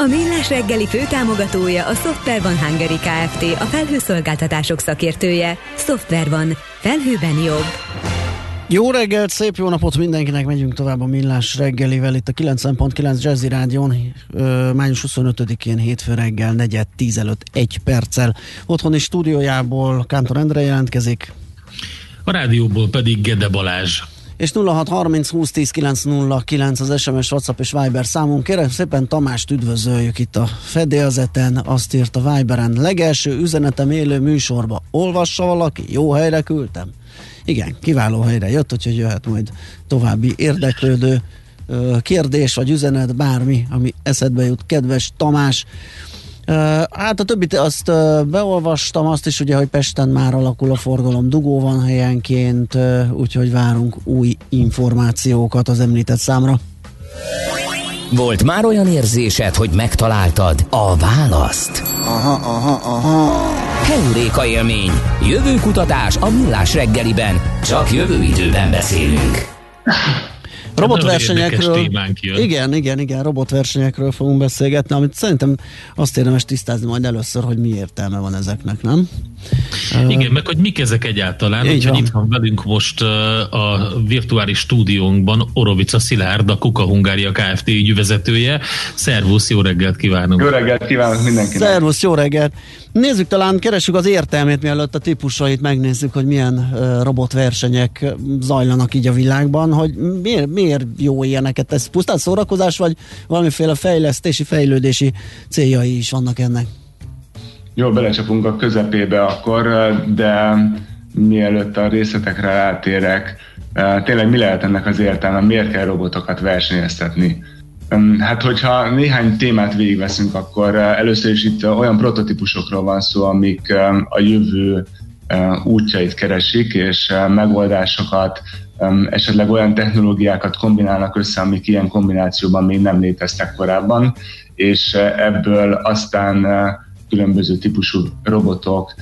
A Millás reggeli főtámogatója a Software van Hungary Kft. A felhőszolgáltatások szakértője. Software van. Felhőben jobb. Jó reggelt, szép jó napot mindenkinek, megyünk tovább a Millás reggelivel itt a 90.9 Jazzy Rádion, május 25-én hétfő reggel, negyed 10 előtt egy perccel. Otthoni stúdiójából Kántor Endre jelentkezik. A rádióból pedig Gede Balázs és 0630 20 10 909 az SMS, WhatsApp és Viber számunk. Kérem szépen Tamást üdvözöljük itt a fedélzeten, azt írt a Viberen. Legelső üzenetem élő műsorba. Olvassa valaki? Jó helyre küldtem? Igen, kiváló helyre jött, úgyhogy jöhet majd további érdeklődő kérdés vagy üzenet, bármi, ami eszedbe jut, kedves Tamás. Hát a többit azt beolvastam, azt is ugye, hogy Pesten már alakul a forgalom, dugó van helyenként, úgyhogy várunk új információkat az említett számra. Volt már olyan érzésed, hogy megtaláltad a választ? Aha, aha, aha. Heuréka élmény. Jövőkutatás a millás reggeliben. Csak jövő időben beszélünk. Robotversenyekről. Igen, igen, igen, robotversenyekről fogunk beszélgetni, amit szerintem azt érdemes tisztázni majd először, hogy mi értelme van ezeknek, nem? Igen, uh, meg hogy mik ezek egyáltalán. Így van. Itt van velünk most a virtuális stúdiónkban Orovica Szilárd, a Kuka Hungária Kft. ügyvezetője. Szervusz, jó reggelt kívánok! Jó reggelt kívánok mindenkinek! Szervusz, jó reggelt! Nézzük talán, keressük az értelmét, mielőtt a típusait megnézzük, hogy milyen uh, robotversenyek zajlanak így a világban, hogy miért, miért jó ilyeneket? Ez pusztán szórakozás, vagy valamiféle fejlesztési, fejlődési céljai is vannak ennek? Jó, belecsapunk a közepébe akkor, de mielőtt a részletekre átérek, tényleg mi lehet ennek az értelme, miért kell robotokat versenyeztetni? Hát, hogyha néhány témát végigveszünk, akkor először is itt olyan prototípusokról van szó, amik a jövő útjait keresik, és megoldásokat, esetleg olyan technológiákat kombinálnak össze, amik ilyen kombinációban még nem léteztek korábban, és ebből aztán különböző típusú robotok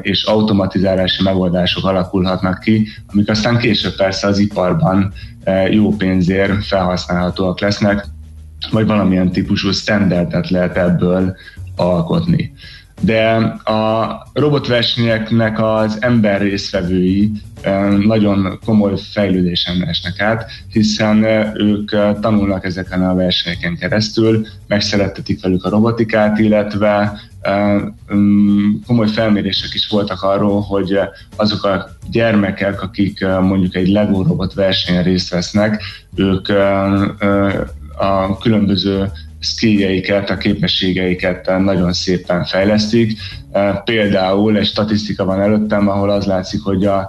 és automatizálási megoldások alakulhatnak ki, amik aztán később persze az iparban jó pénzért felhasználhatóak lesznek, vagy valamilyen típusú standardet lehet ebből alkotni. De a robotversenyeknek az ember részvevői nagyon komoly fejlődésen esnek át, hiszen ők tanulnak ezeken a versenyeken keresztül, megszerettetik velük a robotikát, illetve komoly felmérések is voltak arról, hogy azok a gyermekek, akik mondjuk egy Lego robot versenyen részt vesznek, ők a különböző skilljeiket, a képességeiket nagyon szépen fejlesztik. Például egy statisztika van előttem, ahol az látszik, hogy a,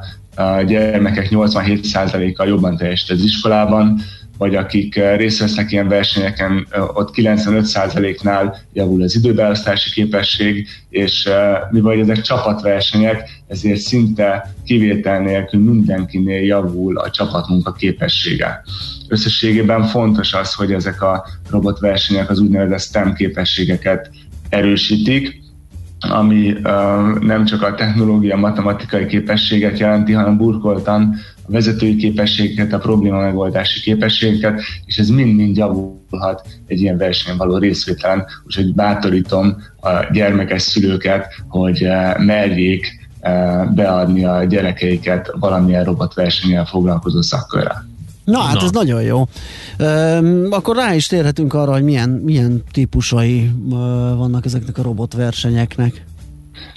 gyermekek 87%-a jobban teljesít az iskolában, vagy akik részt vesznek ilyen versenyeken, ott 95%-nál javul az időbeosztási képesség, és mivel ezek csapatversenyek, ezért szinte kivétel nélkül mindenkinél javul a csapatmunka képessége. Összességében fontos az, hogy ezek a robotversenyek az úgynevezett STEM képességeket erősítik, ami uh, nem csak a technológia, matematikai képességet jelenti, hanem burkoltan a vezetői képességeket, a probléma megoldási képességeket, és ez mind-mind javulhat egy ilyen versenyen való részvételen, úgyhogy bátorítom a gyermekes szülőket, hogy uh, merjék uh, beadni a gyerekeiket valamilyen robotversenyen foglalkozó szakkörrel. Na hát Na. ez nagyon jó. Üm, akkor rá is térhetünk arra, hogy milyen, milyen típusai uh, vannak ezeknek a robotversenyeknek.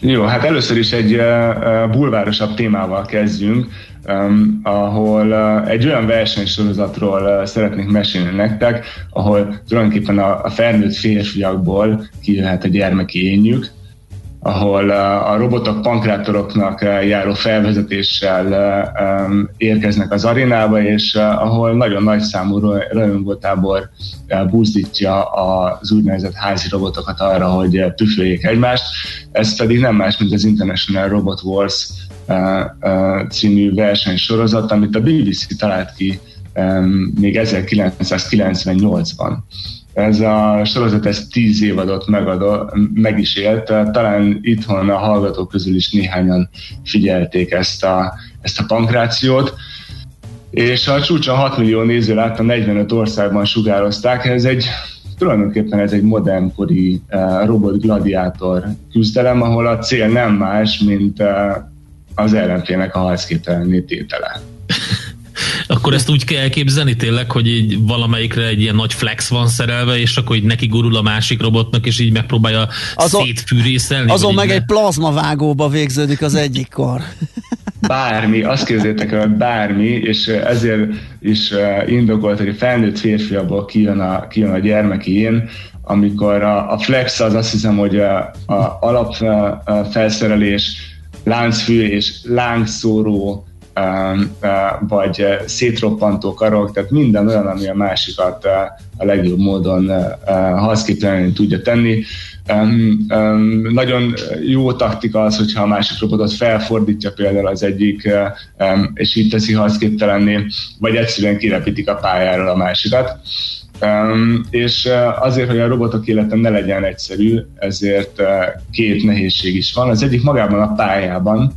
Jó, hát először is egy uh, bulvárosabb témával kezdjünk, um, ahol uh, egy olyan versenysorozatról uh, szeretnék mesélni nektek, ahol tulajdonképpen a, a felnőtt férfiakból kijöhet a gyermeki énjük, ahol a robotok pankrátoroknak járó felvezetéssel érkeznek az arénába, és ahol nagyon nagy számú rajongótábor buzdítja az úgynevezett házi robotokat arra, hogy tüföljék egymást. Ez pedig nem más, mint az International Robot Wars című versenysorozat, amit a BBC talált ki még 1998-ban. Ez a sorozat ez tíz évadot megadott, meg is élt. Talán itthon a hallgatók közül is néhányan figyelték ezt a, ezt a pankrációt. És a csúcson 6 millió néző látta, 45 országban sugározták. Ez egy tulajdonképpen ez egy modernkori uh, robot gladiátor küzdelem, ahol a cél nem más, mint uh, az ellenfélnek a harcképtelenné tétele. Akkor ezt úgy kell elképzelni tényleg, hogy így valamelyikre egy ilyen nagy flex van szerelve, és akkor így neki gurul a másik robotnak, és így megpróbálja azon, szétfűrészelni? Azon meg egy plazmavágóba végződik az egyik kor. Bármi, azt képzeljétek el, bármi, és ezért is eh, indokolt, hogy a felnőtt férfiaból kijön a, kijön a gyermeki én, amikor a, a flex az azt hiszem, hogy a, a alapfelszerelés, láncfű és lángszóró vagy szétroppantó karok, tehát minden olyan, ami a másikat a legjobb módon haszképtelenül tudja tenni. Um, um, nagyon jó taktika az, hogyha a másik robotot felfordítja például az egyik, um, és így teszi haszképtelenné, vagy egyszerűen kirepítik a pályáról a másikat. Um, és azért, hogy a robotok élete ne legyen egyszerű, ezért uh, két nehézség is van. Az egyik magában a pályában,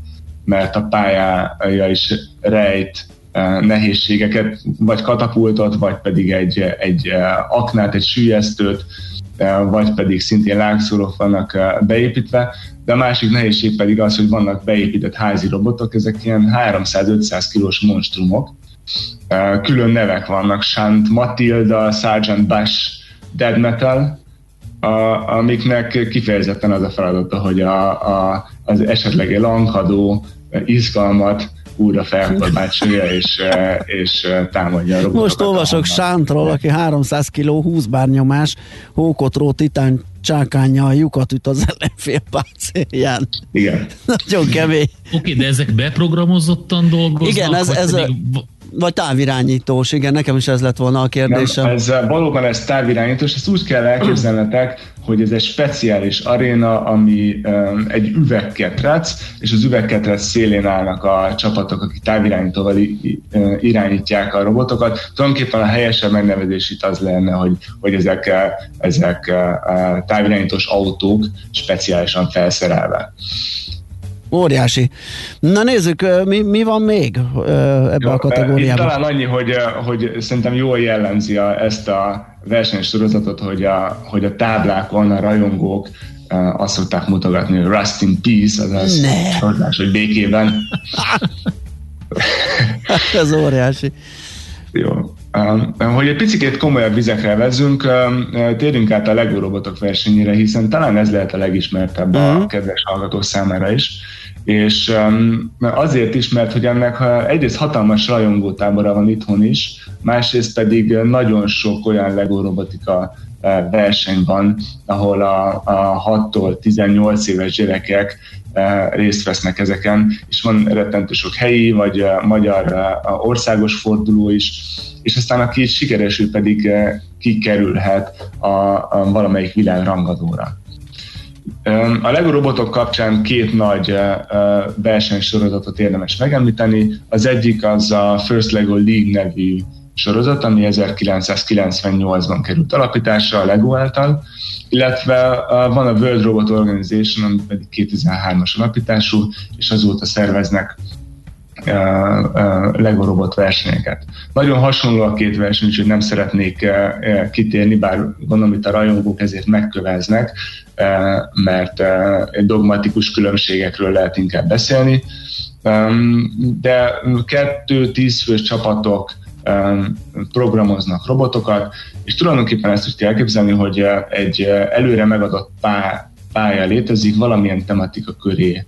mert a pályája is rejt eh, nehézségeket, vagy katapultot, vagy pedig egy, egy eh, aknát, egy sülyeztőt, eh, vagy pedig szintén lángszórok vannak beépítve, de a másik nehézség pedig az, hogy vannak beépített házi robotok, ezek ilyen 300-500 kilós monstrumok, külön nevek vannak, Shant Matilda, Sergeant Bash, Dead Metal, a, amiknek kifejezetten az a feladata, hogy a, a, az esetleg lankadó izgalmat újra felkorbácsolja és, eh, és eh, támadja a robotokat. Most olvasok Sántról, aki 300 kg 20 bárnyomás, hókotró titán csákányjal lyukat üt az ellenfél páncélján. Igen. Nagyon kemény. Oké, okay, de ezek beprogramozottan dolgoznak? Igen, ez, ez pedig vagy távirányítós, igen, nekem is ez lett volna a kérdésem. Nem, ez, valóban ez távirányítós, ezt úgy kell elképzelnetek, hogy ez egy speciális aréna, ami um, egy üvegketrec, és az üvegketrec szélén állnak a csapatok, akik távirányítóval irányítják a robotokat. Tulajdonképpen a helyesebb megnevezés itt az lenne, hogy, hogy ezek, ezek távirányítós autók speciálisan felszerelve. Óriási. Na nézzük, mi, mi van még ebbe Jó, a kategóriában? Talán annyi, hogy, hogy szerintem jól jellemzi a, ezt a versenysorozatot, hogy a, hogy a táblákon a rajongók azt szokták mutogatni, hogy Rust in Peace, azaz csodás, hogy békében. Ez óriási. Jó. hogy egy picit komolyabb vizekre vezünk, térjünk át a LEGO robotok versenyére, hiszen talán ez lehet a legismertebb uh-huh. a mhm. kedves hallgató számára is és azért is, mert hogy ennek egyrészt hatalmas rajongótábora van itthon is, másrészt pedig nagyon sok olyan LEGO robotika uh, verseny van, ahol a, a 6-tól 18 éves gyerekek uh, részt vesznek ezeken, és van rettentő sok helyi vagy uh, magyar országos forduló is, és aztán aki sikeresül pedig kikerülhet a, a valamelyik világ rangadóra. A LEGO robotok kapcsán két nagy versenysorozatot érdemes megemlíteni. Az egyik az a First LEGO League nevű sorozat, ami 1998-ban került alapításra a LEGO által, illetve van a World Robot Organization, ami pedig 2003-as alapítású, és azóta szerveznek LEGO versenyeket. Nagyon hasonló a két verseny, úgyhogy nem szeretnék kitérni, bár gondolom itt a rajongók ezért megköveznek, mert dogmatikus különbségekről lehet inkább beszélni. De kettő tízfős csapatok programoznak robotokat, és tulajdonképpen ezt úgy kell elképzelni, hogy egy előre megadott pálya létezik valamilyen tematika köré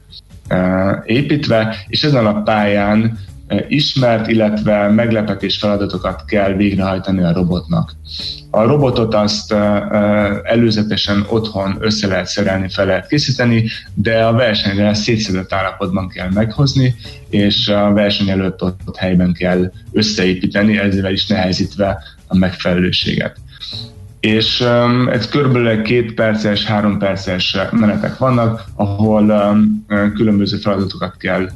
építve, és ezen a pályán ismert, illetve meglepetés feladatokat kell végrehajtani a robotnak. A robotot azt előzetesen otthon össze lehet szerelni, fel lehet készíteni, de a versenyre szétszedett állapotban kell meghozni, és a verseny előtt ott, ott helyben kell összeépíteni, ezzel is nehezítve a megfelelőséget és um, ez körülbelül két perces, három perces menetek vannak, ahol um, különböző feladatokat kell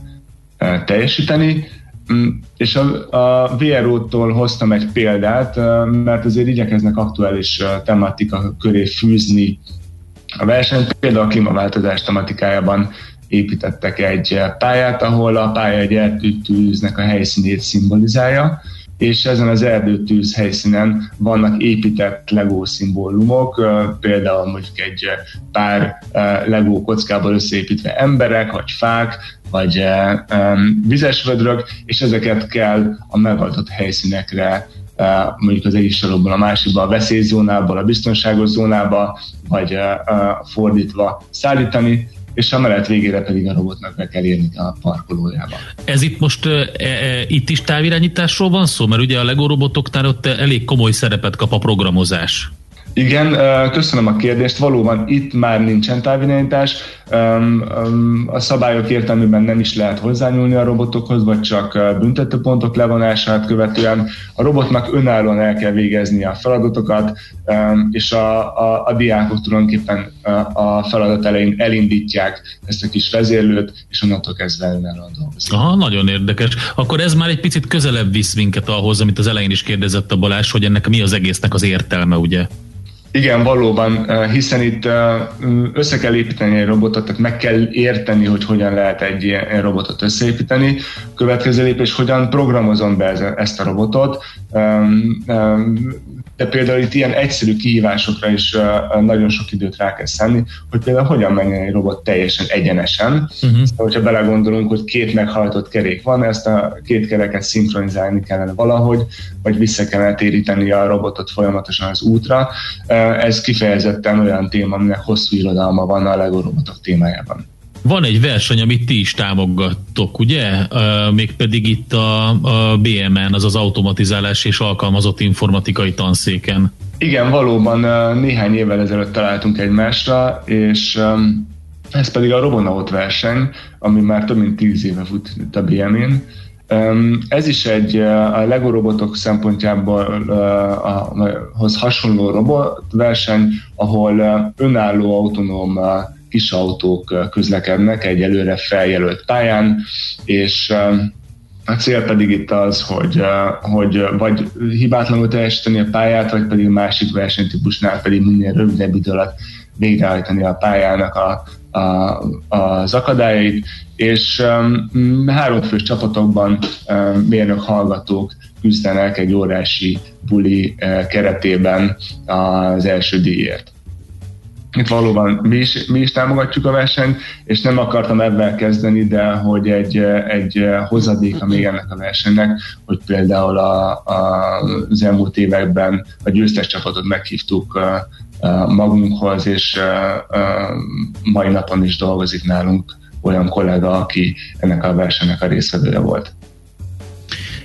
uh, teljesíteni, um, és a, a VRO-tól hoztam egy példát, uh, mert azért igyekeznek aktuális uh, tematika köré fűzni a versenyt, például a klímaváltozás tematikájában építettek egy pályát, ahol a pálya egy erdőtűznek a helyszínét szimbolizálja, és ezen az erdőtűz helyszínen vannak épített LEGO szimbólumok, például mondjuk egy pár LEGO kockából összeépítve emberek, vagy fák, vagy vizes és ezeket kell a megadott helyszínekre mondjuk az egyik sorokból a másikba, a veszélyzónából a biztonságos zónába, vagy fordítva szállítani, és a menet végére pedig a robotnak be kell érni a parkolójába. Ez itt most e, e, itt is távirányításról van szó? Mert ugye a LEGO robotoknál ott elég komoly szerepet kap a programozás. Igen, köszönöm a kérdést. Valóban itt már nincsen távirányítás. A szabályok értelmében nem is lehet hozzányúlni a robotokhoz, vagy csak büntetőpontok levonását követően. A robotnak önállóan el kell végezni a feladatokat, és a, a, a diákok tulajdonképpen a feladat elején elindítják ezt a kis vezérlőt, és onnantól kezdve önállóan dolgozik. Aha, nagyon érdekes. Akkor ez már egy picit közelebb visz minket ahhoz, amit az elején is kérdezett a Balázs, hogy ennek mi az egésznek az értelme, ugye? Igen, valóban, hiszen itt össze kell építeni egy robotot, tehát meg kell érteni, hogy hogyan lehet egy ilyen robotot összeépíteni. Következő lépés, hogyan programozom be ezt a robotot, de például itt ilyen egyszerű kihívásokra is nagyon sok időt rá kell szenni, hogy például hogyan menjen egy robot teljesen egyenesen. Uh-huh. Szóval, hogyha belegondolunk, hogy két meghajtott kerék van, ezt a két kereket szinkronizálni kellene valahogy, vagy vissza kellene téríteni a robotot folyamatosan az útra. Ez kifejezetten olyan téma, aminek hosszú irodalma van a LEGO robotok témájában. Van egy verseny, amit ti is támogattok, ugye? Mégpedig itt a, a BMN, az az automatizálás és alkalmazott informatikai tanszéken. Igen, valóban néhány évvel ezelőtt találtunk egymásra, és ez pedig a Robonaut verseny, ami már több mint tíz éve fut itt a BMN. Ez is egy a Lego robotok szempontjából hoz hasonló robotverseny, ahol önálló autonóm kis autók közlekednek egy előre feljelölt pályán, és a cél pedig itt az, hogy, hogy vagy hibátlanul teljesíteni a pályát, vagy pedig másik versenytípusnál pedig minél rövidebb idő alatt végrehajtani a pályának a, a, az akadályait, és um, háromfős csapatokban um, mérnök hallgatók küzdenek egy órási buli uh, keretében az első díjért. Itt valóban mi is, mi is támogatjuk a versenyt, és nem akartam ebben kezdeni, de hogy egy, egy hozadéka még ennek a versenynek, hogy például a, a, az elmúlt években a győztes csapatot meghívtuk magunkhoz, és mai napon is dolgozik nálunk olyan kollega, aki ennek a versenynek a részvevője volt.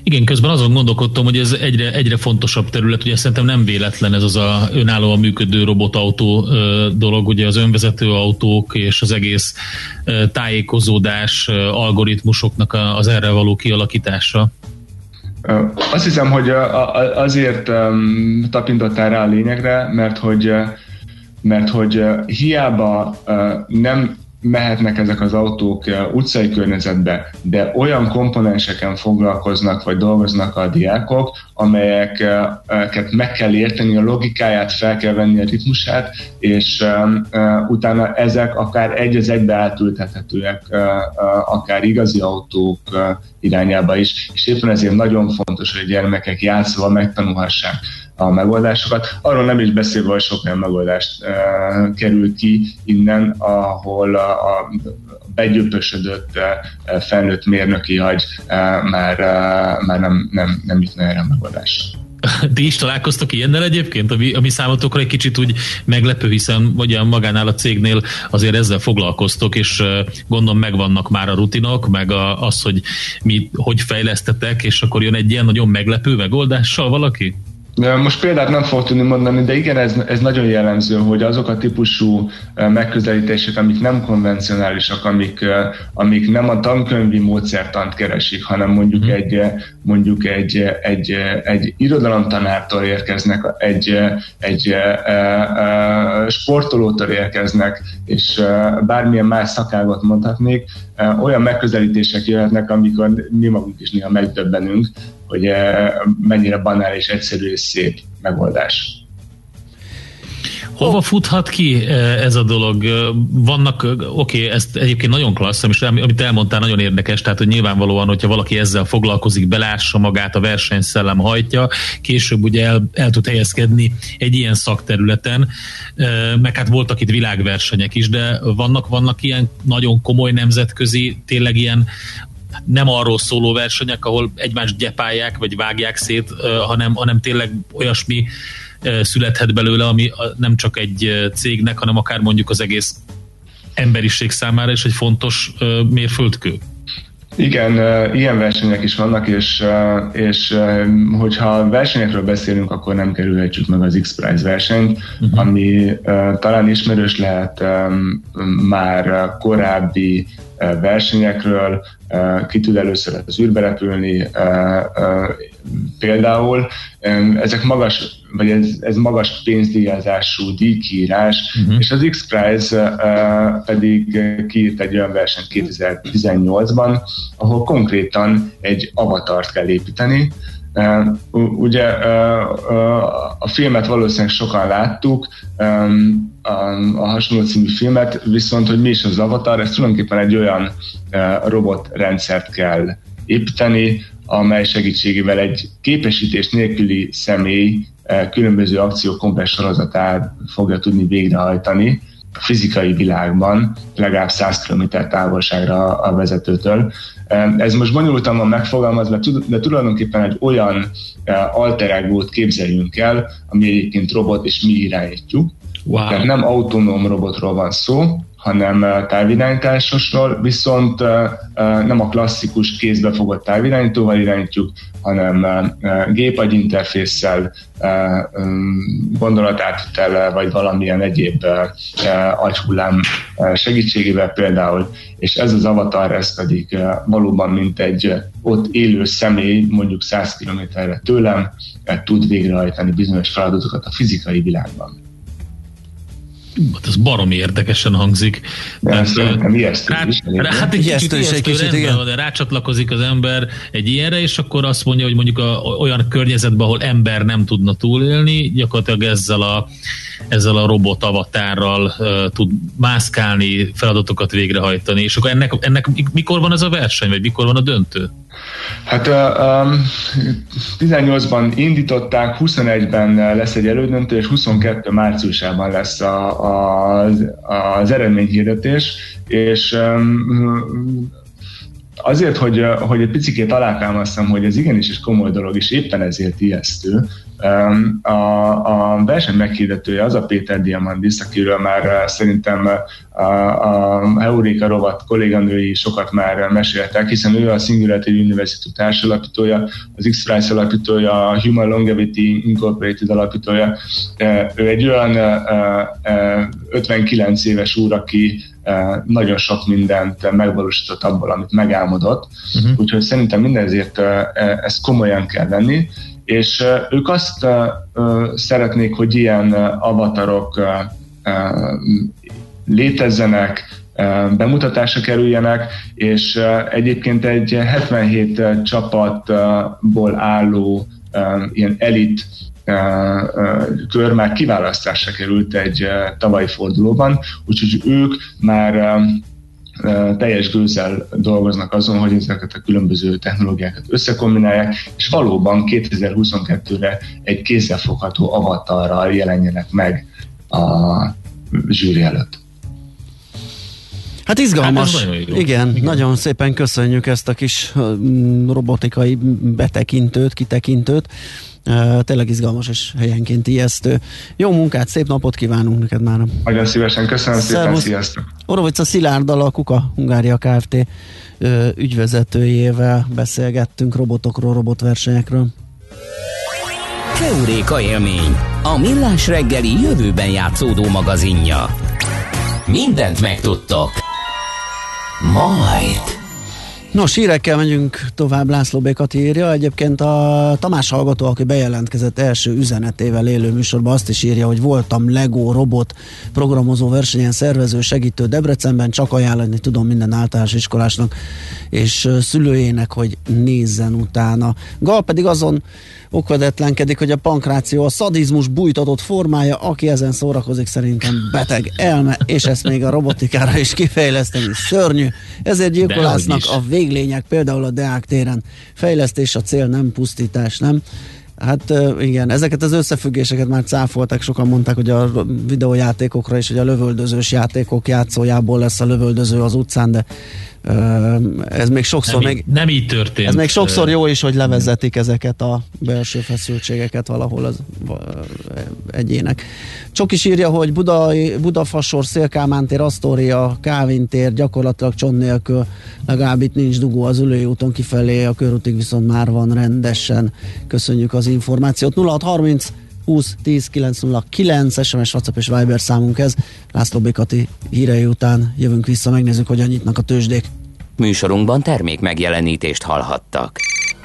Igen, közben azon gondolkodtam, hogy ez egyre, egyre fontosabb terület, ugye szerintem nem véletlen ez az a önállóan működő robotautó dolog, ugye az önvezető autók és az egész tájékozódás algoritmusoknak az erre való kialakítása. Azt hiszem, hogy azért tapintottál rá a lényegre, mert hogy mert hogy hiába nem mehetnek ezek az autók eh, utcai környezetbe, de olyan komponenseken foglalkoznak vagy dolgoznak a diákok, amelyeket meg kell érteni, a logikáját fel kell venni, a ritmusát, és uh, utána ezek akár egy az egybe átültethetőek, akár igazi autók irányába is, és éppen ezért nagyon fontos, hogy a gyermekek játszva megtanulhassák a megoldásokat. Arról nem is beszélve, hogy sok olyan megoldást uh, kerül ki innen, ahol a, a begyöpösödött uh, felnőtt mérnöki agy uh, már, uh, már nem, nem, nem jutna erre a megoldásra. Ti is találkoztok ilyennel egyébként, ami, ami számotokra egy kicsit úgy meglepő, hiszen ugye magánál a cégnél azért ezzel foglalkoztok, és gondolom megvannak már a rutinok, meg a, az, hogy mi hogy fejlesztetek, és akkor jön egy ilyen nagyon meglepő megoldással valaki? Most példát nem fogok tudni mondani, de igen, ez, ez nagyon jellemző, hogy azok a típusú megközelítések, amik nem konvencionálisak, amik, amik nem a tankönyvi módszertant keresik, hanem mondjuk hmm. egy, mondjuk egy, egy, egy irodalomtanártól érkeznek, egy, egy sportolótól érkeznek, és bármilyen más szakágot mondhatnék, olyan megközelítések jöhetnek, amikor mi magunk is néha megdöbbenünk, hogy eh, mennyire banál és egyszerű és szép megoldás. Hova futhat ki eh, ez a dolog? Vannak, eh, oké, okay, ezt egyébként nagyon klassz, és amit elmondtál, nagyon érdekes, tehát hogy nyilvánvalóan, hogyha valaki ezzel foglalkozik, belássa magát, a versenyszellem hajtja, később ugye el, el tud helyezkedni egy ilyen szakterületen, meg hát voltak itt világversenyek is, de vannak, vannak ilyen nagyon komoly nemzetközi, tényleg ilyen nem arról szóló versenyek, ahol egymást gyepálják, vagy vágják szét, hanem, hanem tényleg olyasmi születhet belőle, ami nem csak egy cégnek, hanem akár mondjuk az egész emberiség számára is egy fontos mérföldkő. Igen, ilyen versenyek is vannak, és, és hogyha versenyekről beszélünk, akkor nem kerülhetjük meg az X-Prize versenyt, uh-huh. ami talán ismerős lehet már korábbi versenyekről, ki tud először az űrbe repülni, például. Ezek magas, vagy ez, ez magas pénzdíjazású díjkírás, uh-huh. és az X-Prize pedig kiírt egy olyan versenyt 2018-ban, ahol konkrétan egy avatart kell építeni, Ugye a filmet valószínűleg sokan láttuk, a hasonló című filmet, viszont hogy mi is az Avatar, ez tulajdonképpen egy olyan robotrendszert kell építeni, amely segítségével egy képesítés nélküli személy különböző akciók komplex sorozatát fogja tudni végrehajtani fizikai világban, legalább 100 km távolságra a vezetőtől. Ez most bonyolultan van megfogalmazva, de tulajdonképpen egy olyan alterágót képzeljünk el, ami egyébként robot, és mi irányítjuk. Wow. Tehát nem autonóm robotról van szó, hanem távirányításosról, viszont nem a klasszikus kézbefogott távirányítóval irányítjuk, hanem gépagy interfésszel, gondolatátvitel vagy valamilyen egyéb agyhullám segítségével például, és ez az avatar, ez pedig valóban mint egy ott élő személy, mondjuk 100 kilométerre tőlem, tud végrehajtani bizonyos feladatokat a fizikai világban. Hát ez baromi érdekesen hangzik. Mert, szerintem ijesztő rá, rá, Hát egy ijesztő, kicsit, egy kicsit, igen. De rácsatlakozik az ember egy ilyenre, és akkor azt mondja, hogy mondjuk a, olyan környezetben, ahol ember nem tudna túlélni, gyakorlatilag ezzel a, ezzel a robot avatárral uh, tud mászkálni, feladatokat végrehajtani, és akkor ennek, ennek mikor van ez a verseny, vagy mikor van a döntő? Hát um, 18-ban indították, 21-ben lesz egy elődöntő, és 22 márciusában lesz a, a, az eredményhirdetés, és um, azért, hogy, hogy egy picit alátámasztam, hogy ez igenis is komoly dolog, és éppen ezért ijesztő, a, a verseny meghirdetője az a Péter Diamandis, akiről már eh, szerintem a, a Eureka rovat kolléganői sokat már meséltek, hiszen ő a Singularity University társalapítója, az X-Prize alapítója, a Human Longevity Incorporated alapítója. Eh, ő egy olyan 59 eh, éves úr, aki nagyon sok mindent megvalósított abból, amit megálmodott, uh-huh. úgyhogy szerintem mindezért ezt komolyan kell venni, és ők azt szeretnék, hogy ilyen avatarok létezzenek, bemutatásra kerüljenek, és egyébként egy 77 csapatból álló ilyen elit kör már kiválasztásra került egy tavalyi fordulóban, úgyhogy ők már teljes gőzzel dolgoznak azon, hogy ezeket a különböző technológiákat összekombinálják, és valóban 2022-re egy kézzelfogható avatarral jelenjenek meg a zsűri előtt. Hát izgalmas. Hát nagyon Igen, Igen, nagyon szépen köszönjük ezt a kis robotikai betekintőt, kitekintőt. Tényleg izgalmas és helyenként ijesztő. Jó munkát, szép napot kívánunk neked már. Nagyon szívesen, köszönöm Szervusz. szépen, sziasztok! Orovica Szilárddal a Kuka Hungária Kft. ügyvezetőjével beszélgettünk robotokról, robotversenyekről. Keuréka élmény, a millás reggeli jövőben játszódó magazinja. Mindent megtudtok. Majd. Nos, hírekkel megyünk tovább, László Békati írja. Egyébként a Tamás hallgató, aki bejelentkezett első üzenetével élő műsorban azt is írja, hogy voltam Lego robot programozó versenyen szervező segítő Debrecenben, csak ajánlani tudom minden általános iskolásnak és szülőjének, hogy nézzen utána. Gal pedig azon okvedetlenkedik, hogy a pankráció a szadizmus bújtatott formája, aki ezen szórakozik szerintem beteg elme, és ezt még a robotikára is kifejleszteni szörnyű. Ezért gyilkolásznak a véglények, például a Deák téren. Fejlesztés a cél, nem pusztítás, nem? Hát igen, ezeket az összefüggéseket már cáfoltak, sokan mondták, hogy a videójátékokra is, hogy a lövöldözős játékok játszójából lesz a lövöldöző az utcán, de ez még sokszor nem, még, nem így történt. Ez még sokszor jó is, hogy levezetik ezeket a belső feszültségeket valahol az egyének. Csak is írja, hogy Buda, Budafasor, Szélkámán tér, Asztória, Kávin tér, gyakorlatilag csont nélkül, legalább itt nincs dugó az ülői úton kifelé, a körútig viszont már van rendesen. Köszönjük az információt. 0630 20 10 909 SMS, WhatsApp és Viber számunk ez. László Békati hírei után jövünk vissza, megnézzük, hogyan nyitnak a tőzsdék. Műsorunkban termék megjelenítést hallhattak.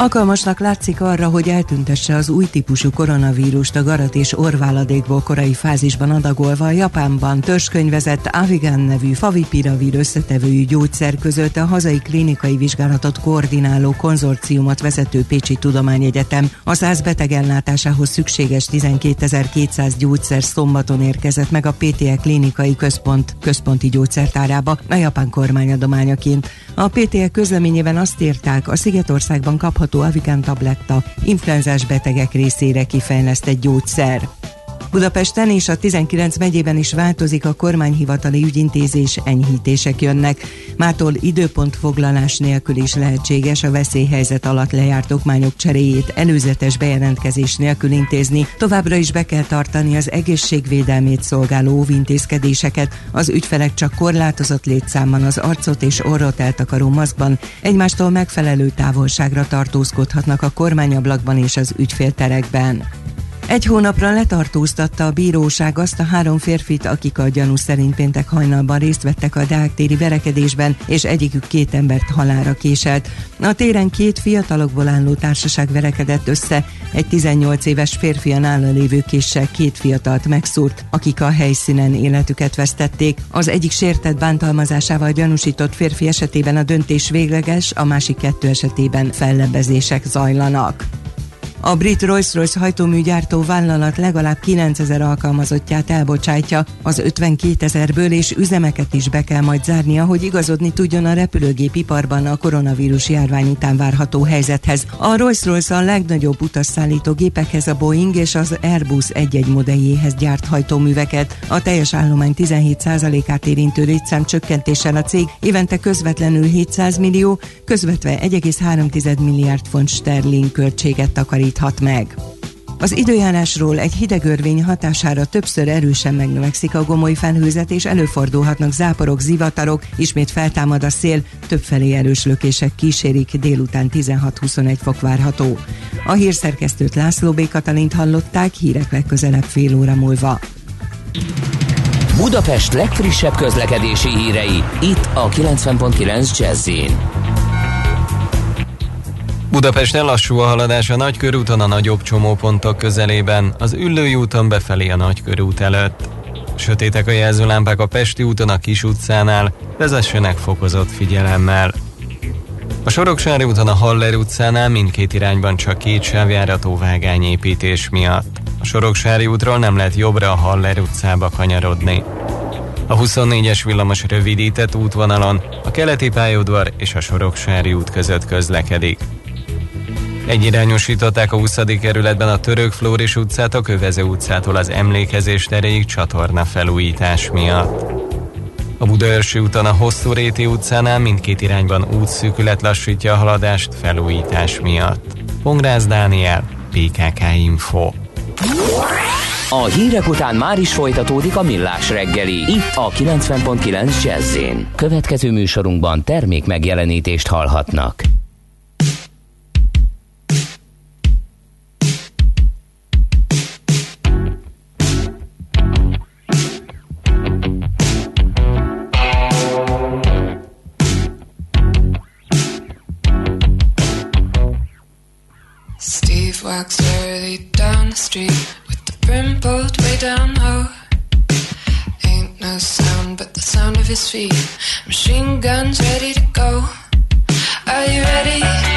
Alkalmasnak látszik arra, hogy eltüntesse az új típusú koronavírust a garat és orváladékból korai fázisban adagolva a Japánban törzskönyvezett Avigan nevű favipiravir összetevőjű gyógyszer között a hazai klinikai vizsgálatot koordináló konzorciumot vezető Pécsi Tudományegyetem a 100 beteg ellátásához szükséges 12.200 gyógyszer szombaton érkezett meg a PTE klinikai központ központi gyógyszertárába a japán kormány adományaként. A PTE közleményében azt írták, a Szigetországban kapható kapható Avigan tabletta influenzás betegek részére kifejlesztett gyógyszer. Budapesten és a 19 megyében is változik a kormányhivatali ügyintézés, enyhítések jönnek. Mától időpontfoglalás nélkül is lehetséges a veszélyhelyzet alatt lejárt okmányok cseréjét előzetes bejelentkezés nélkül intézni. Továbbra is be kell tartani az egészségvédelmét szolgáló óvintézkedéseket. Az ügyfelek csak korlátozott létszámban az arcot és orrot eltakaró maszkban egymástól megfelelő távolságra tartózkodhatnak a kormányablakban és az ügyfélterekben. Egy hónapra letartóztatta a bíróság azt a három férfit, akik a gyanú szerint péntek hajnalban részt vettek a Deák verekedésben, és egyikük két embert halára késelt. A téren két fiatalokból álló társaság verekedett össze, egy 18 éves férfi a nála lévő késsel két fiatalt megszúrt, akik a helyszínen életüket vesztették. Az egyik sértett bántalmazásával gyanúsított férfi esetében a döntés végleges, a másik kettő esetében fellebbezések zajlanak. A brit Rolls-Royce hajtóműgyártó vállalat legalább 9000 alkalmazottját elbocsátja, az 52 ezerből és üzemeket is be kell majd zárnia, hogy igazodni tudjon a repülőgépiparban a koronavírus járvány után várható helyzethez. A Rolls-Royce a legnagyobb utasszállító gépekhez a Boeing és az Airbus egy-egy modelljéhez gyárt hajtóműveket. A teljes állomány 17%-át érintő létszám csökkentéssel a cég évente közvetlenül 700 millió, közvetve 1,3 milliárd font sterling költséget takarít takaríthat meg. Az időjárásról egy hidegörvény hatására többször erősen megnövekszik a gomoly felhőzet, és előfordulhatnak záporok, zivatarok, ismét feltámad a szél, többfelé erős lökések kísérik, délután 16-21 fok várható. A hírszerkesztőt László B. Katalint hallották, hírek legközelebb fél óra múlva. Budapest legfrissebb közlekedési hírei, itt a 90.9 jazz Budapesten lassú a haladás a Nagykörúton a nagyobb csomópontok közelében, az Üllői úton befelé a Nagykörút előtt. Sötétek a jelzőlámpák a Pesti úton a Kis utcánál, vezessenek fokozott figyelemmel. A Soroksári úton a Haller utcánál mindkét irányban csak két sávjárató vágányépítés miatt. A Soroksári útról nem lehet jobbra a Haller utcába kanyarodni. A 24-es villamos rövidített útvonalon a keleti pályaudvar és a Soroksári út között közlekedik. Egyirányosították a 20. kerületben a Török Flóris utcát a Kövező utcától az emlékezés teréig csatorna felújítás miatt. A Budaörsi úton a Hosszú Réti utcánál mindkét irányban útszűkület lassítja a haladást felújítás miatt. Pongrász Dániel, PKK Info. A hírek után már is folytatódik a millás reggeli. Itt a 90.9 jazz Következő műsorunkban termék megjelenítést hallhatnak. Down the street brim pulled way down low. Ain't no sound but the sound of his feet. Machine guns ready to go. Are you ready?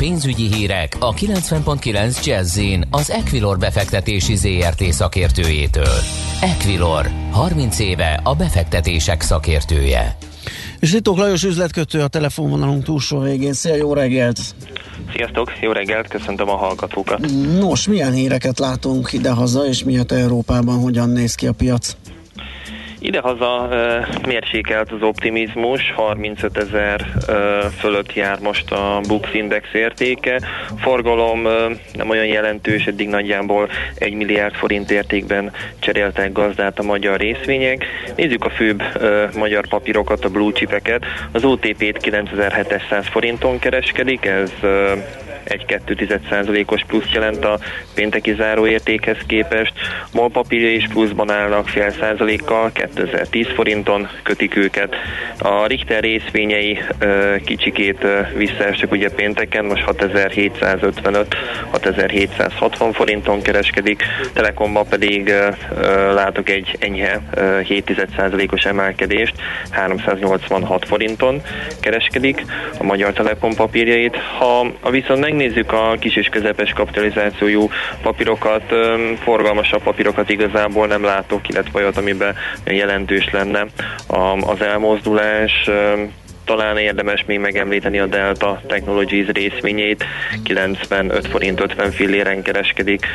Pénzügyi hírek a 90.9 jazz az Equilor befektetési ZRT szakértőjétől. Equilor, 30 éve a befektetések szakértője. És Litók Lajos üzletkötő a telefonvonalunk túlsó végén. Szia, jó reggelt! Sziasztok, jó reggelt, köszöntöm a hallgatókat. Nos, milyen híreket látunk idehaza, és miért Európában hogyan néz ki a piac? Idehaza mérsékelt az optimizmus, 35 ezer fölött jár most a Bux Index értéke. Forgalom nem olyan jelentős, eddig nagyjából 1 milliárd forint értékben cseréltek gazdát a magyar részvények. Nézzük a főbb magyar papírokat, a blue chipeket. Az OTP-t 9700 forinton kereskedik, ez 1,2%-os plusz jelent a pénteki záróértékhez képest. MOL papírja is pluszban állnak fél százalékkal, 2010 forinton kötik őket. A Richter részvényei kicsikét visszaestek ugye pénteken, most 6755, 6760 forinton kereskedik, Telekomban pedig látok egy enyhe 7%-os emelkedést, 386 forinton kereskedik a Magyar Telekom papírjait. Ha viszont megnézzük a kis és közepes kapitalizációjú papírokat, forgalmasabb papírokat igazából nem látok, illetve olyat, amiben jelentős lenne az elmozdulás talán érdemes még megemlíteni a Delta Technologies részvényét, 95 forint 50 filléren kereskedik,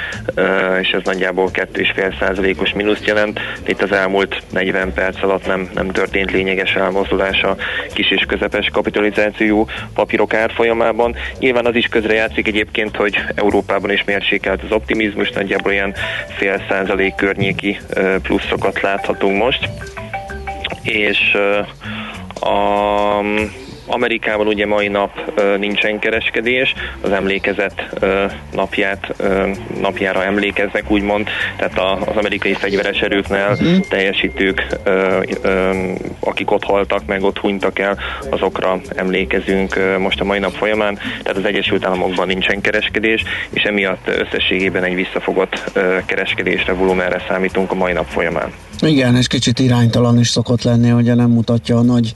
és ez nagyjából 2,5 százalékos mínuszt jelent. Itt az elmúlt 40 perc alatt nem, nem történt lényeges elmozdulás a kis és közepes kapitalizáció papírok árfolyamában. Nyilván az is közrejátszik egyébként, hogy Európában is mérsékelt az optimizmus, nagyjából ilyen fél százalék környéki pluszokat láthatunk most. És a Amerikában ugye mai nap nincsen kereskedés, az emlékezet napját, napjára emlékeznek úgymond, tehát az amerikai fegyveres erőknél uh-huh. teljesítők, akik ott haltak meg, ott hunytak el, azokra emlékezünk most a mai nap folyamán, tehát az Egyesült Államokban nincsen kereskedés, és emiatt összességében egy visszafogott kereskedésre, volumenre számítunk a mai nap folyamán. Igen, és kicsit iránytalan is szokott lenni, ugye nem mutatja a nagy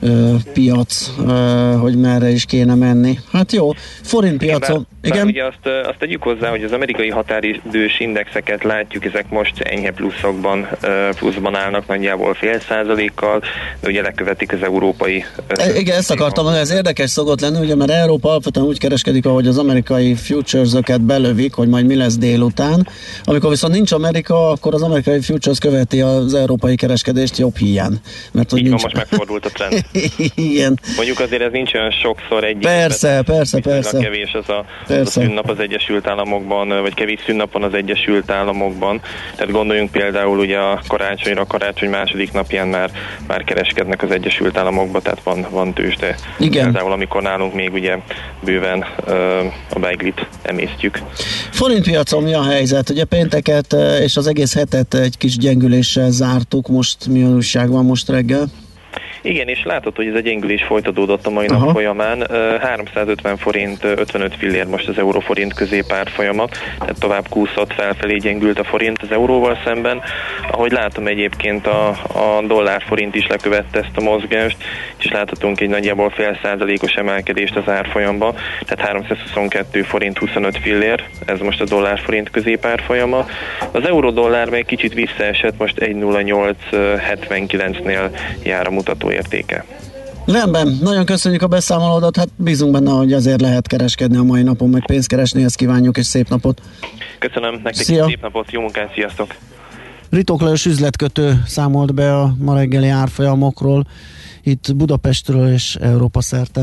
ö, piac, ö, hogy merre is kéne menni. Hát jó, forint piacon. Igen, bár, igen. ugye azt, azt tegyük hozzá, hogy az amerikai határidős indexeket látjuk, ezek most enyhe pluszokban, pluszban állnak nagyjából fél százalékkal, de ugye lekövetik az európai... E, igen, ezt akartam, ez érdekes szokott lenni, ugye, mert Európa alapvetően úgy kereskedik, ahogy az amerikai futures-öket belövik, hogy majd mi lesz délután. Amikor viszont nincs Amerika, akkor az amerikai futures követi az európai kereskedést jobb hiány. Mert, hogy Így nincs... van, most megfordult a trend. Igen. Mondjuk azért ez nincs olyan sokszor egy. Persze, persze, persze. Kevés az a, persze. az a szünnap az Egyesült Államokban, vagy kevés szünnap van az Egyesült Államokban. Tehát gondoljunk például ugye a karácsonyra, a karácsony második napján már, már kereskednek az Egyesült Államokban, tehát van, van tőzsde. Igen. Például amikor nálunk még ugye bőven uh, a beiglit emésztjük. Forintpiacon mi a helyzet? Ugye pénteket és az egész hetet egy kis gyengüléssel zártuk, most mi újság van most reggel? Igen, és látod, hogy ez egy gyengülés folytatódott a mai Aha. nap folyamán. 350 forint 55 fillér most az euróforint középárfolyama, tehát tovább kúszott felfelé gyengült a forint az euróval szemben. Ahogy látom egyébként a, a dollárforint is lekövette ezt a mozgást, és láthatunk egy nagyjából fél százalékos emelkedést az árfolyamba, tehát 322 forint 25 fillér, ez most a dollárforint középárfolyama. Az euró-dollár még kicsit visszaesett, most 1.0879-nél jár a mutató értéke. Rendben, nagyon köszönjük a beszámolódat, hát bízunk benne, hogy azért lehet kereskedni a mai napon, meg pénzt keresni, ezt kívánjuk, és szép napot. Köszönöm, nektek Szia. szép napot, jó munkát, sziasztok! Ritok Lajos üzletkötő számolt be a ma reggeli árfolyamokról, itt Budapestről és Európa szerte.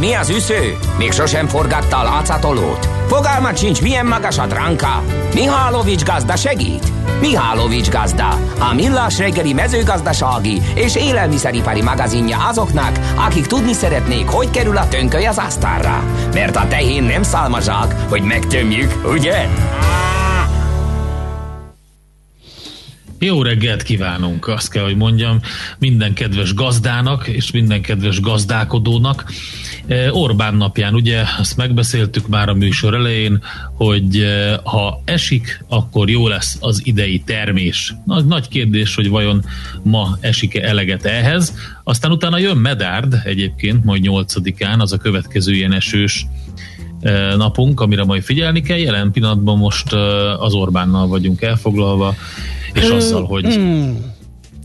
Mi az üsző? Még sosem forgatta a látszatolót? Fogalmat sincs, milyen magas a dránka? Mihálovics gazda segít? Mihálovics gazda, a millás reggeli mezőgazdasági és élelmiszeripari magazinja azoknak, akik tudni szeretnék, hogy kerül a tönköly az asztalra. Mert a tehén nem szálmazsák, hogy megtömjük, ugye? Jó reggelt kívánunk, azt kell, hogy mondjam, minden kedves gazdának és minden kedves gazdálkodónak. Orbán napján, ugye, azt megbeszéltük már a műsor elején, hogy ha esik, akkor jó lesz az idei termés. Nagy, nagy kérdés, hogy vajon ma esik-e eleget ehhez. Aztán utána jön Medárd egyébként, majd 8-án, az a következő ilyen esős napunk, amire majd figyelni kell. Jelen pillanatban most az Orbánnal vagyunk elfoglalva, és azzal, hogy...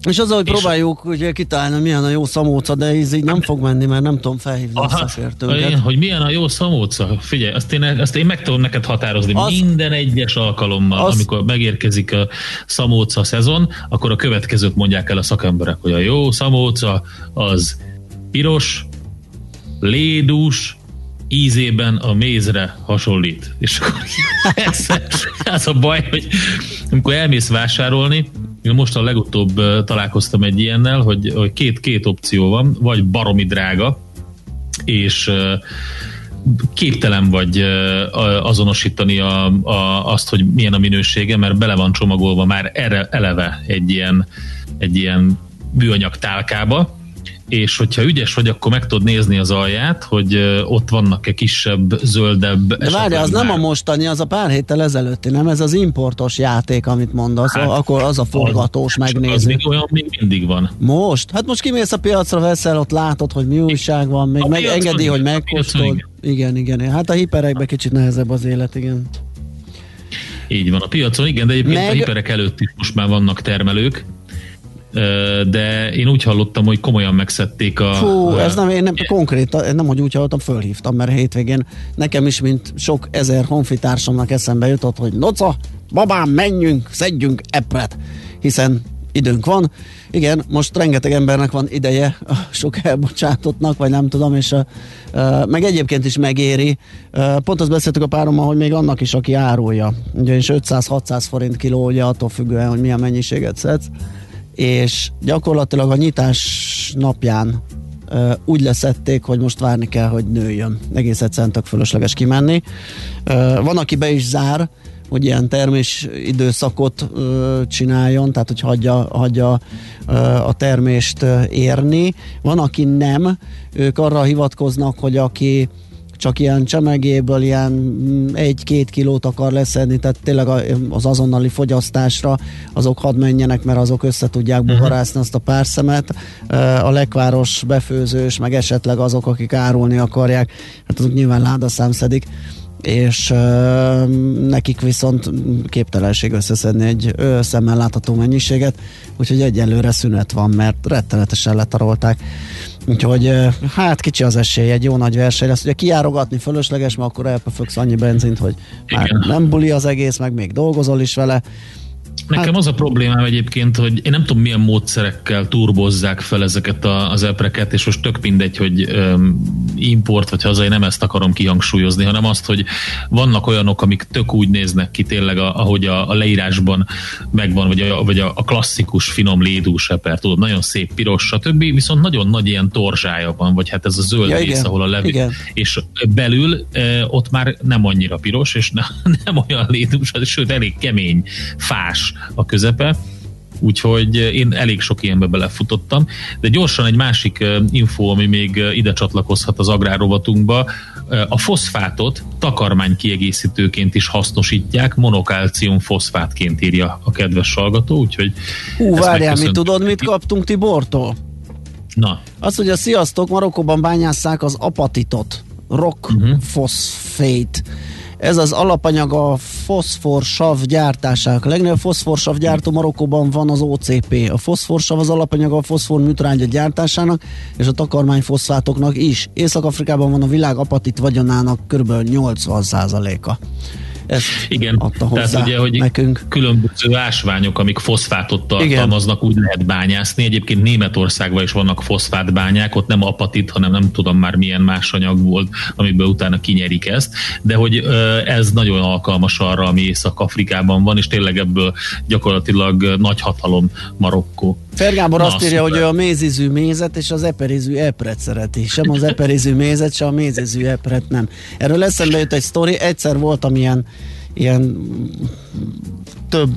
És azzal, hogy és próbáljuk ugye kitalálni, milyen a jó szamóca, de ez így nem fog menni, mert nem tudom felhívni Aha, a szakértőket. Hogy milyen a jó szamóca? Figyelj, azt én, azt én meg tudom neked határozni. Az, Minden egyes alkalommal, az, amikor megérkezik a szamóca szezon, akkor a következőt mondják el a szakemberek, hogy a jó szamóca az piros, lédús, ízében a mézre hasonlít. És akkor ez, ez a baj, hogy amikor elmész vásárolni, én most a legutóbb találkoztam egy ilyennel, hogy, hogy két, két opció van, vagy baromi drága, és képtelen vagy azonosítani a, a, azt, hogy milyen a minősége, mert bele van csomagolva már erre eleve egy ilyen, egy ilyen műanyag tálkába, és hogyha ügyes vagy, akkor meg tudod nézni az alját, hogy ott vannak-e kisebb, zöldebb... De várj, az már... nem a mostani, az a pár héttel ezelőtti, nem? Ez az importos játék, amit mondasz, hát, akkor az a forgatós az, megnézni. Az még olyan még mindig van. Most? Hát most kimész a piacra, veszel, ott látod, hogy mi újság van, még megengedi, hogy megkóstolod. Igen, igen. Hát a hiperekben kicsit nehezebb az élet, igen. Így van, a piacon igen, de egyébként Meg... a hiperek előtt is most már vannak termelők, de én úgy hallottam, hogy komolyan megszedték a... Fú, ez nem, én nem konkrét, nem, hogy úgy hallottam, fölhívtam, mert hétvégén nekem is, mint sok ezer honfitársamnak eszembe jutott, hogy noca, babám, menjünk, szedjünk eppet, hiszen időnk van. Igen, most rengeteg embernek van ideje, a sok elbocsátottnak, vagy nem tudom, és a, a, meg egyébként is megéri. A, pont azt beszéltük a párommal, hogy még annak is, aki árulja. Ugyanis 500-600 forint kiló, ugye attól függően, hogy milyen mennyiséget szedsz és gyakorlatilag a nyitás napján uh, úgy leszették, hogy most várni kell, hogy nőjön. Egész egyszerűen tök fölösleges kimenni. Uh, van, aki be is zár, hogy ilyen termés időszakot uh, csináljon, tehát hogy hagyja, hagyja a termést érni. Van, aki nem, ők arra hivatkoznak, hogy aki csak ilyen csemegéből ilyen mm, egy-két kilót akar leszedni, tehát tényleg az azonnali fogyasztásra azok hadd menjenek, mert azok össze tudják mhm. buharászni azt a pár szemet. A lekváros, befőzős, meg esetleg azok, akik árulni akarják, hát azok nyilván ládaszám és uh, nekik viszont képtelenség összeszedni egy uh, szemmel látható mennyiséget, úgyhogy egyelőre szünet van, mert rettenetesen letarolták Úgyhogy hát kicsi az esély, egy jó nagy verseny lesz. Ugye kiárogatni fölösleges, mert akkor elpöfögsz annyi benzint, hogy már nem buli az egész, meg még dolgozol is vele. Nekem hát, az a problémám egyébként, hogy én nem tudom milyen módszerekkel turbozzák fel ezeket a, az epreket, és most tök mindegy, hogy um, import vagy hazai, nem ezt akarom kihangsúlyozni, hanem azt, hogy vannak olyanok, amik tök úgy néznek ki tényleg, ahogy a, a leírásban megvan, vagy a, vagy a, a klasszikus finom lédús eper, tudod, nagyon szép piros, stb. Viszont nagyon nagy ilyen torzsája van, vagy hát ez a zöld ja, rész, igen, ahol a levél, és belül e, ott már nem annyira piros, és ne, nem olyan lédús, sőt elég kemény, fás a közepe, Úgyhogy én elég sok ilyenbe belefutottam. De gyorsan egy másik info, ami még ide csatlakozhat az agrárovatunkba, a foszfátot takarmány kiegészítőként is hasznosítják, monokálcium foszfátként írja a kedves hallgató, úgyhogy... Hú, várjál, mi tudod, mit kaptunk Tibortól? Na. Azt, hogy a sziasztok, Marokkóban bányásszák az apatitot, rock uh-huh. Ez az alapanyag a foszforsav gyártásának. Legnagyobb foszforsav gyártó Marokkóban van az OCP. A foszforsav az alapanyag a foszfor műtrágya gyártásának és a takarmány foszfátoknak is. Észak-Afrikában van a világ apatit vagyonának kb. 80%-a. Ezt Igen, adta hozzá tehát ugye, hogy nekünk. különböző ásványok, amik foszfátot tartalmaznak, Igen. úgy lehet bányászni. Egyébként Németországban is vannak foszfátbányák, ott nem apatit, hanem nem tudom már milyen más anyag volt, amiből utána kinyerik ezt, de hogy ez nagyon alkalmas arra, ami Észak-Afrikában van, és tényleg ebből gyakorlatilag nagy hatalom Marokkó. Fergábor azt írja, hogy ő a mézizű mézet és az eperizű epret szereti. Sem az eperizű mézet, sem a mézizű epret nem. Erről eszembe jött egy sztori, egyszer voltam ilyen ilyen több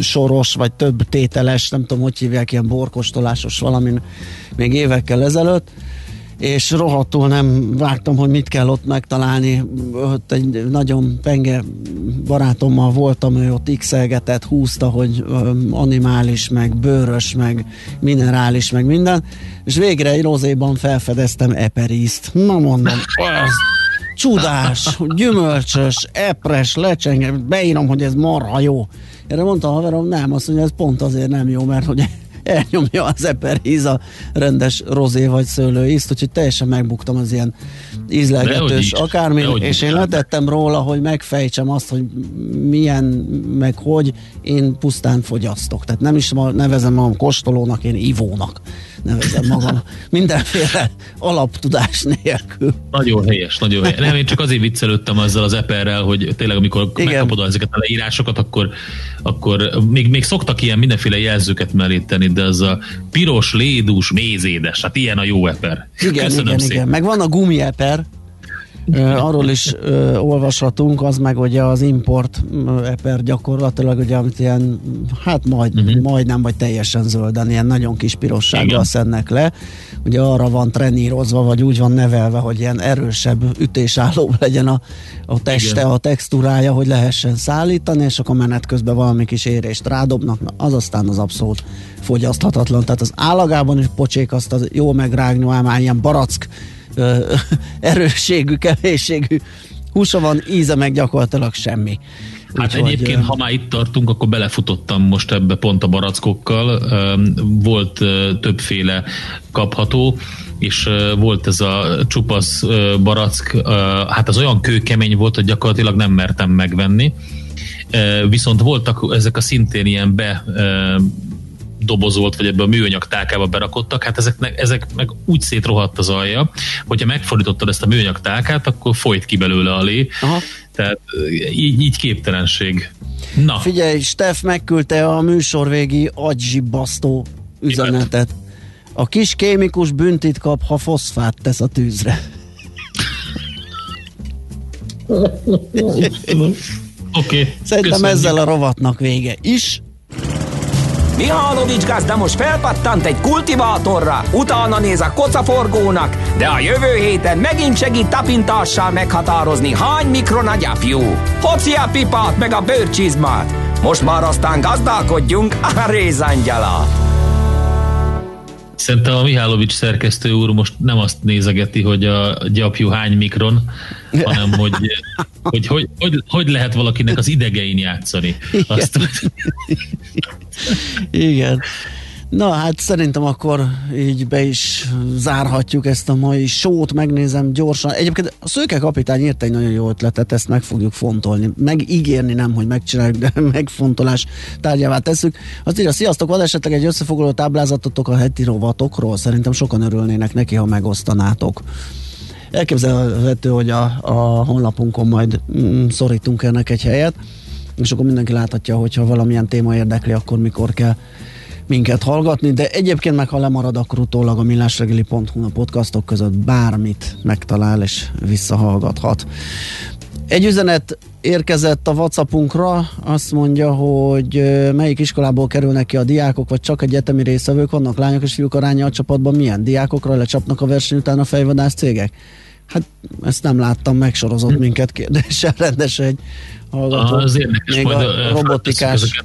soros, vagy több tételes, nem tudom, hogy hívják, ilyen borkostolásos valamin még évekkel ezelőtt, és rohadtul nem vágtam, hogy mit kell ott megtalálni. Ott egy nagyon penge barátommal voltam, ő ott x húzta, hogy animális, meg bőrös, meg minerális, meg minden, és végre egy rozéban felfedeztem eperiszt. Na mondom, az csodás, gyümölcsös, epres, lecsenge, beírom, hogy ez marha jó. Erre mondta a haverom, nem, azt mondja, ez pont azért nem jó, mert hogy elnyomja az eperíz a rendes rozé vagy szőlő ízt, úgyhogy teljesen megbuktam az ilyen ízlelgetős akármi, és én letettem róla, hogy megfejtsem azt, hogy milyen, meg hogy én pusztán fogyasztok. Tehát nem is nevezem magam kóstolónak, én ivónak nevezem magam. Mindenféle alaptudás nélkül. Nagyon helyes, nagyon helyes. Nem, én csak azért viccelődtem azzal az eperrel, hogy tényleg amikor Igen. megkapod ezeket a leírásokat, akkor, akkor még, még szoktak ilyen mindenféle jelzőket mellé tenni, de az a piros, lédús, mézédes, hát ilyen a jó eper. Igen, Köszönöm igen, szépen. igen. Meg van a gumi eper, arról is ö, olvashatunk, az meg ugye az import eper gyakorlatilag, ugye, amit ilyen, hát majd, uh-huh. majdnem, vagy teljesen zölden, ilyen nagyon kis pirossággal szednek le. Ugye arra van trenírozva, vagy úgy van nevelve, hogy ilyen erősebb, ütésálló legyen a, a teste, Igen. a textúrája, hogy lehessen szállítani, és akkor menet közben valami kis érést rádobnak, na, az aztán az abszolút fogyaszthatatlan. Tehát az állagában is pocsék azt az jó megrágni, ám ilyen barack erősségű, kevésségű húsa van, íze meg gyakorlatilag semmi. Hát Úgy egyébként, ha már itt tartunk, akkor belefutottam most ebbe pont a barackokkal. Volt többféle kapható, és volt ez a csupasz barack, hát az olyan kőkemény volt, hogy gyakorlatilag nem mertem megvenni. Viszont voltak ezek a szintén ilyen be dobozolt, vagy ebbe a műanyag tálkába berakottak, hát ezek, ezek meg úgy szétrohadt az alja, hogyha megfordítottad ezt a műanyag tálkát, akkor folyt ki belőle a lé. Aha. Tehát így, így képtelenség. Na. Figyelj, Steff megküldte a műsorvégi agyibbasztó üzenetet. A kis kémikus büntit kap, ha foszfát tesz a tűzre. Oké. Okay. Szerintem Köszönjük. ezzel a rovatnak vége is. Mihálovics gazda most felpattant egy kultivátorra, utána néz a kocaforgónak, de a jövő héten megint segít tapintással meghatározni, hány mikron a gyapjú. Hoci a pipát meg a bőrcsizmát. Most már aztán gazdálkodjunk a rézangyala. Szerintem a Mihálovics szerkesztő úr most nem azt nézegeti, hogy a gyapjú hány mikron, hanem hogy hogy, hogy, hogy, hogy lehet valakinek az idegein játszani. Igen. Azt, Igen. Na hát szerintem akkor így be is zárhatjuk ezt a mai sót, megnézem gyorsan. Egyébként a Szőke kapitány írt egy nagyon jó ötletet, ezt meg fogjuk fontolni. Megígérni nem, hogy megcsináljuk, de megfontolás tárgyává tesszük. Azt írja, sziasztok, van esetleg egy összefoglaló táblázatotok a heti rovatokról? Szerintem sokan örülnének neki, ha megosztanátok. Elképzelhető, hogy a, a honlapunkon majd mm, szorítunk ennek egy helyet, és akkor mindenki láthatja, hogyha valamilyen téma érdekli, akkor mikor kell minket hallgatni, de egyébként meg ha lemarad, akkor utólag a millásregeli.hu a podcastok között bármit megtalál és visszahallgathat. Egy üzenet érkezett a Whatsappunkra, azt mondja, hogy melyik iskolából kerülnek ki a diákok, vagy csak egyetemi részvevők vannak, lányok és fiúk aránya a csapatban milyen? Diákokra lecsapnak a verseny után a fejvadász cégek? Hát ezt nem láttam, megsorozott hm. minket kérdéssel rendes egy hallgató. Az érdekes, még majd a robotikás.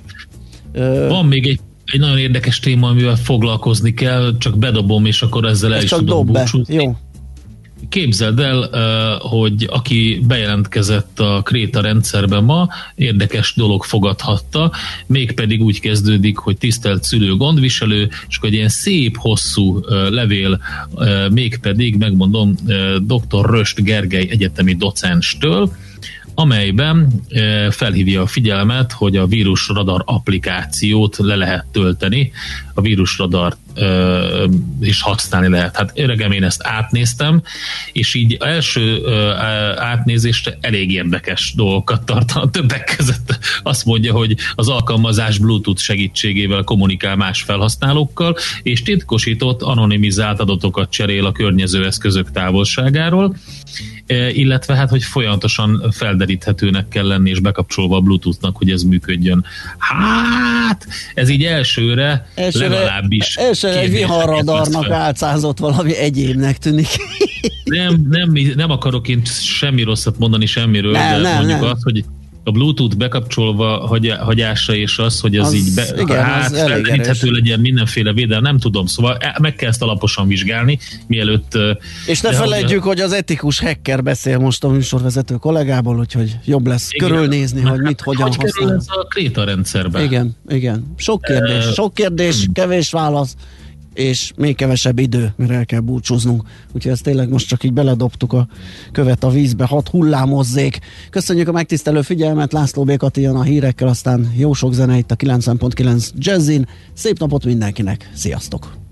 Van még egy egy nagyon érdekes téma, amivel foglalkozni kell, csak bedobom, és akkor ezzel el is tudom búcsúzni. Jó. Képzeld el, hogy aki bejelentkezett a Kréta rendszerben ma, érdekes dolog fogadhatta, mégpedig úgy kezdődik, hogy tisztelt szülő gondviselő, és hogy egy ilyen szép, hosszú levél, mégpedig, megmondom, dr. Röst Gergely egyetemi docenstől, amelyben felhívja a figyelmet, hogy a vírusradar applikációt le lehet tölteni, a vírusradar is használni lehet. Hát öregem én ezt átnéztem, és így első átnézést elég érdekes dolgokat tartalma. Többek között azt mondja, hogy az alkalmazás Bluetooth segítségével kommunikál más felhasználókkal, és titkosított, anonimizált adatokat cserél a környező eszközök távolságáról, illetve hát, hogy folyamatosan felderíthetőnek kell lenni, és bekapcsolva a Bluetoothnak, hogy ez működjön. Hát, ez így elsőre, elsőre legalábbis elsőre egy viharradarnak álcázott valami egyébnek tűnik. nem, nem, nem akarok én semmi rosszat mondani semmiről, nem, de nem, mondjuk nem. azt, hogy a Bluetooth bekapcsolva hagy, hagyása és az, hogy az, az így be, igen, hát, az felderíthető legyen mindenféle védelem, nem tudom, szóval e, meg kell ezt alaposan vizsgálni, mielőtt... És ne felejtjük, hogy az etikus hacker beszél most a műsorvezető kollégából, úgyhogy jobb lesz igen, körülnézni, hogy mit, hogyan hogy használ. ez a Kréta rendszerben? Igen, igen. Sok kérdés, sok kérdés, hmm. kevés válasz és még kevesebb idő, mire el kell búcsúznunk. Úgyhogy ezt tényleg most csak így beledobtuk a követ a vízbe, hat hullámozzék. Köszönjük a megtisztelő figyelmet, László Békati jön a hírekkel, aztán jó sok zene itt a 90.9 Jazzin. Szép napot mindenkinek, sziasztok!